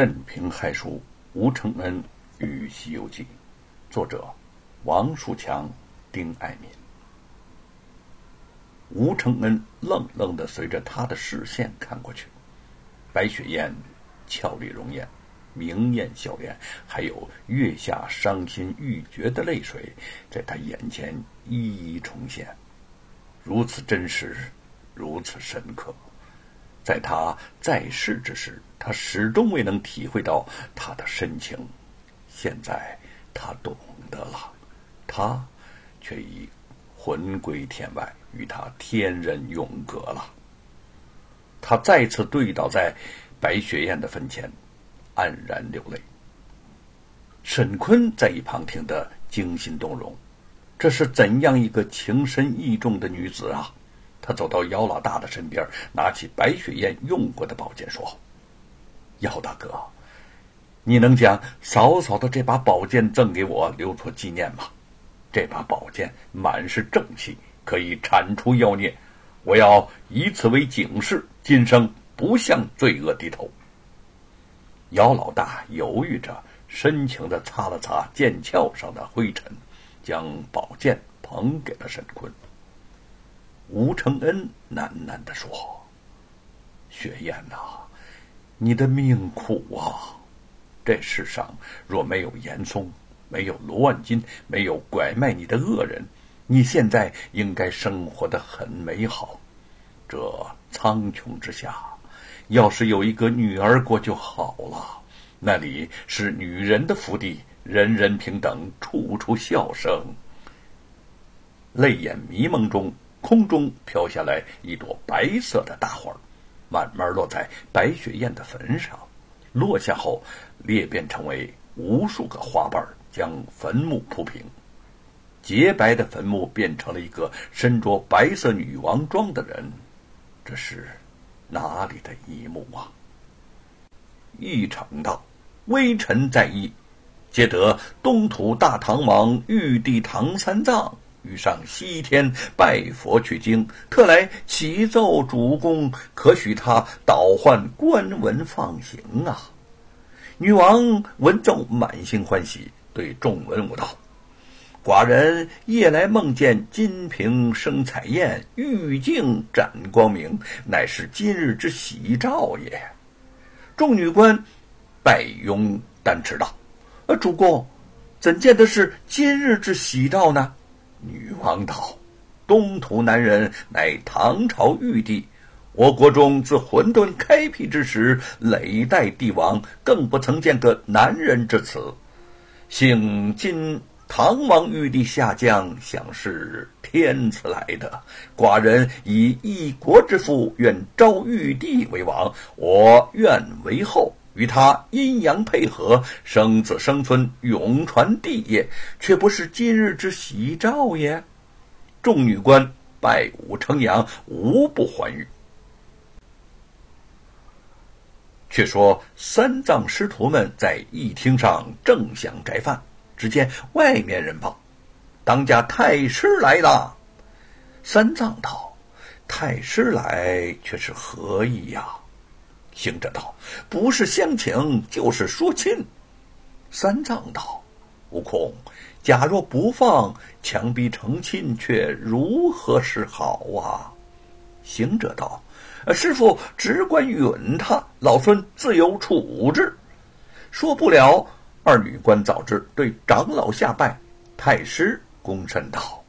镇平害书吴承恩与《西游记》，作者王树强、丁爱民。吴承恩愣愣的随着他的视线看过去，白雪燕俏丽容颜、明艳笑脸，还有月下伤心欲绝的泪水，在他眼前一一重现，如此真实，如此深刻。在他在世之时，他始终未能体会到他的深情。现在他懂得了，他却已魂归天外，与他天人永隔了。他再次跪倒在白雪燕的坟前，黯然流泪。沈坤在一旁听得惊心动容，这是怎样一个情深意重的女子啊！他走到姚老大的身边，拿起白雪燕用过的宝剑，说：“姚大哥，你能将嫂嫂的这把宝剑赠给我，留作纪念吗？这把宝剑满是正气，可以铲除妖孽。我要以此为警示，今生不向罪恶低头。”姚老大犹豫着，深情地擦了擦剑鞘上的灰尘，将宝剑捧给了沈坤。吴承恩喃喃地说：“雪雁呐，你的命苦啊！这世上若没有严嵩，没有罗万金，没有拐卖你的恶人，你现在应该生活的很美好。这苍穹之下，要是有一个女儿国就好了。那里是女人的福地，人人平等，处处笑声。”泪眼迷蒙中。空中飘下来一朵白色的大花，慢慢落在白雪燕的坟上。落下后，裂变成为无数个花瓣，将坟墓铺平。洁白的坟墓变成了一个身着白色女王装的人。这是哪里的一幕啊？一城道，微臣在意，接得东土大唐王玉帝唐三藏。欲上西天拜佛取经，特来启奏主公，可许他倒换官文放行啊！女王闻奏，满心欢喜，对众文武道：“寡人夜来梦见金瓶生彩焰，玉镜展光明，乃是今日之喜兆也。”众女官拜拥丹持道：“呃，主公，怎见得是今日之喜兆呢？”女王道：“东土男人乃唐朝玉帝，我国中自混沌开辟之时，累代帝王更不曾见个男人至此。幸今唐王玉帝下降，想是天赐来的。寡人以一国之父，愿招玉帝为王，我愿为后。”与他阴阳配合，生子生孙，永传帝业，却不是今日之喜兆也。众女官拜武称扬，无不欢愉。却说三藏师徒们在议厅上正想斋饭，只见外面人报：“当家太师来了。”三藏道：“太师来，却是何意呀？”行者道：“不是相请，就是说亲。”三藏道：“悟空，假若不放，强逼成亲，却如何是好啊？”行者道：“师傅只管允他，老孙自有处置。”说不了，二女官早知，对长老下拜，太师躬身道。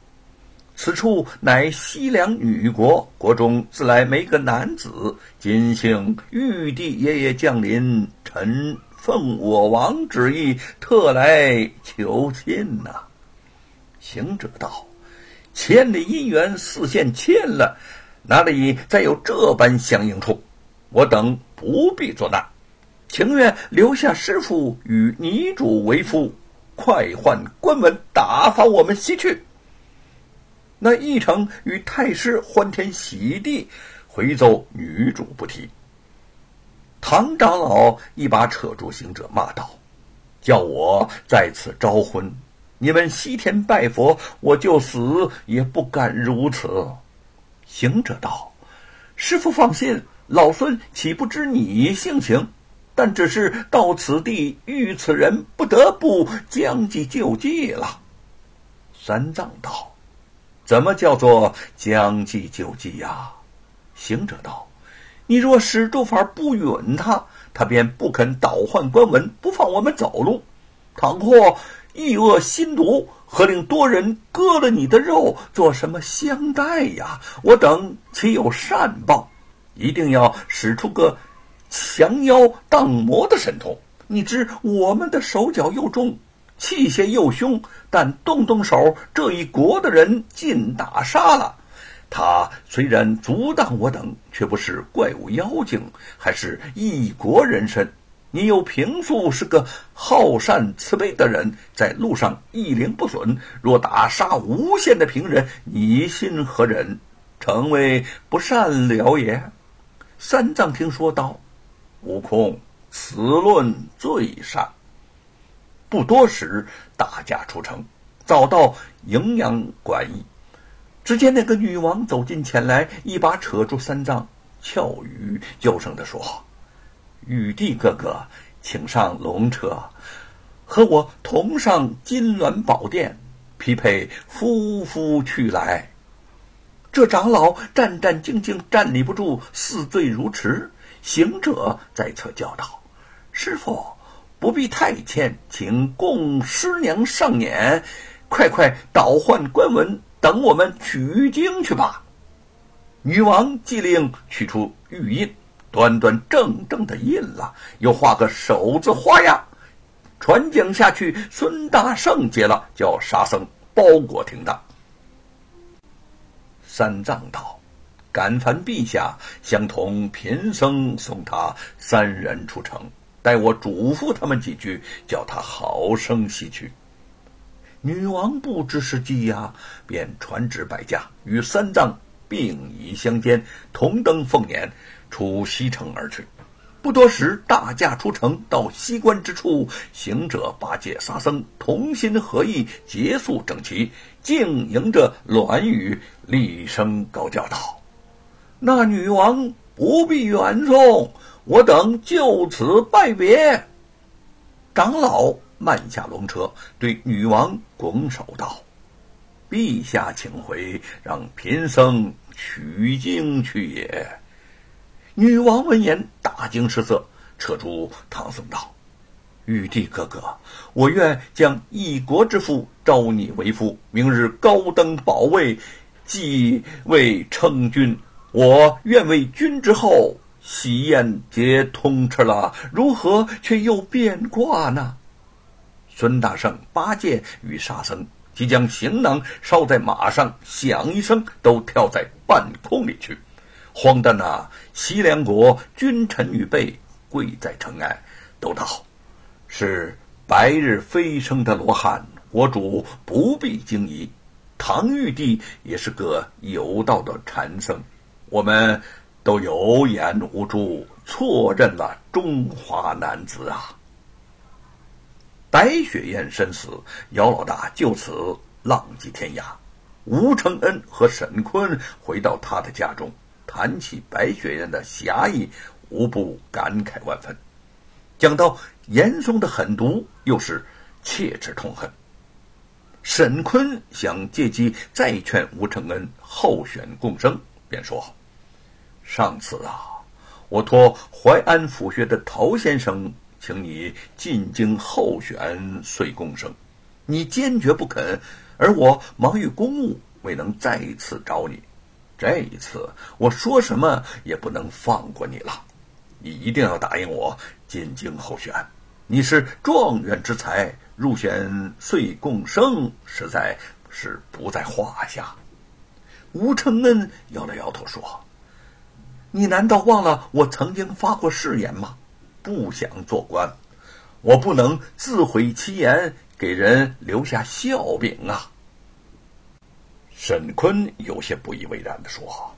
此处乃西凉女国，国中自来没个男子。今幸玉帝爷爷降临，臣奉我王旨意，特来求亲呐。行者道：“千里姻缘似线牵了，哪里再有这般相应处？我等不必作难，情愿留下师傅与女主为夫，快换官文，打发我们西去。”那一成与太师欢天喜地，回奏女主不提。唐长老一把扯住行者，骂道：“叫我在此招婚，你们西天拜佛，我就死也不敢如此。”行者道：“师傅放心，老孙岂不知你性情？但只是到此地遇此人，不得不将计就计了。三藏道：“怎么叫做将计就计呀？”行者道：“你若使住法不允他，他便不肯倒换官文，不放我们走路。倘或抑恶心毒，何令多人割了你的肉，做什么相待呀？我等岂有善报？一定要使出个。”降妖荡魔的神通，你知我们的手脚又重，器械又凶，但动动手，这一国的人尽打杀了。他虽然阻挡我等，却不是怪物妖精，还是一国人身。你又平素是个好善慈悲的人，在路上一灵不损，若打杀无限的平人，你心何忍？成为不善了也。三藏听说道。悟空，此论最善。不多时，大驾出城，早到荥阳馆驿。只见那个女王走近前来，一把扯住三藏，俏语娇声地说：“玉帝哥哥，请上龙车，和我同上金銮宝殿，匹配夫妇去来。”这长老战战兢兢，站立不住，似醉如痴。行者在侧叫道：“师傅，不必太谦，请供师娘上辇，快快倒换官文，等我们取经去吧。”女王即令取出玉印，端端正正的印了，又画个手字花样，传讲下去。孙大圣接了，叫沙僧包裹停当。三藏道。感烦陛下，相同贫僧送他三人出城，待我嘱咐他们几句，叫他好生西去。女王不知是计呀，便传旨百家，与三藏并倚相间，同登凤辇，出西城而去。不多时，大驾出城，到西关之处，行者八戒、沙僧同心合意，结束整齐，竟迎着鸾语，厉声高叫道。那女王不必远送，我等就此拜别。长老慢下龙车，对女王拱手道：“陛下请回，让贫僧取经去也。”女王闻言大惊失色，扯住唐僧道：“玉帝哥哥，我愿将一国之父招你为夫，明日高登宝位，继位称君。”我愿为君之后，喜宴皆通吃了，如何却又变卦呢？孙大圣、八戒与沙僧即将行囊捎在马上，响一声，都跳在半空里去。慌的那西凉国君臣女辈跪在城外，都道：“是白日飞升的罗汉，我主不必惊疑。唐玉帝也是个有道的禅僧。”我们都有眼无珠，错认了中华男子啊！白雪燕身死，姚老大就此浪迹天涯。吴承恩和沈坤回到他的家中，谈起白雪燕的侠义，无不感慨万分。讲到严嵩的狠毒，又是切齿痛恨。沈坤想借机再劝吴承恩候选共生，便说。上次啊，我托淮安府学的陶先生请你进京候选岁贡生，你坚决不肯，而我忙于公务，未能再一次找你。这一次，我说什么也不能放过你了，你一定要答应我进京候选。你是状元之才，入选岁贡生实在是不在话下。吴承恩摇了摇头说。你难道忘了我曾经发过誓言吗？不想做官，我不能自毁其言，给人留下笑柄啊！沈坤有些不以为然的说：“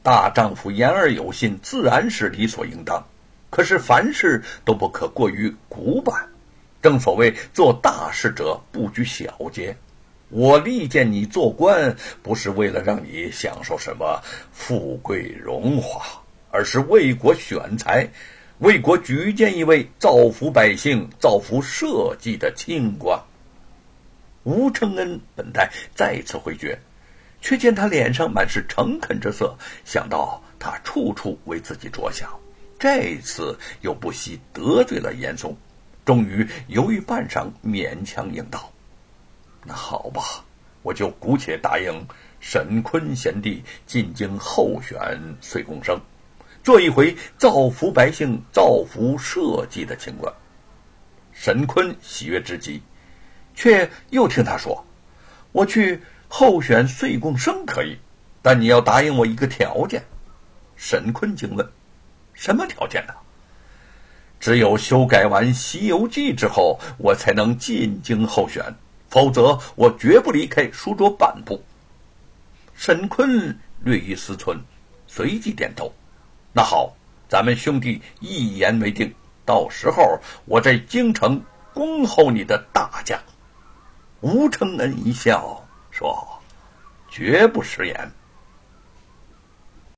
大丈夫言而有信，自然是理所应当。可是凡事都不可过于古板，正所谓做大事者不拘小节。我力荐你做官，不是为了让你享受什么富贵荣华。”而是为国选才，为国举荐一位造福百姓、造福社稷的清官。吴承恩本待再次回绝，却见他脸上满是诚恳之色，想到他处处为自己着想，这次又不惜得罪了严嵩，终于犹豫半晌，勉强应道：“那好吧，我就姑且答应沈坤贤弟进京候选岁贡生。”做一回造福百姓、造福社稷的清官，沈坤喜悦之极，却又听他说：“我去候选岁贡生可以，但你要答应我一个条件。”沈坤惊问：“什么条件呢？”“只有修改完《西游记》之后，我才能进京候选，否则我绝不离开书桌半步。”沈坤略一思忖，随即点头。那好，咱们兄弟一言为定。到时候我在京城恭候你的大驾。吴承恩一笑说：“绝不食言。”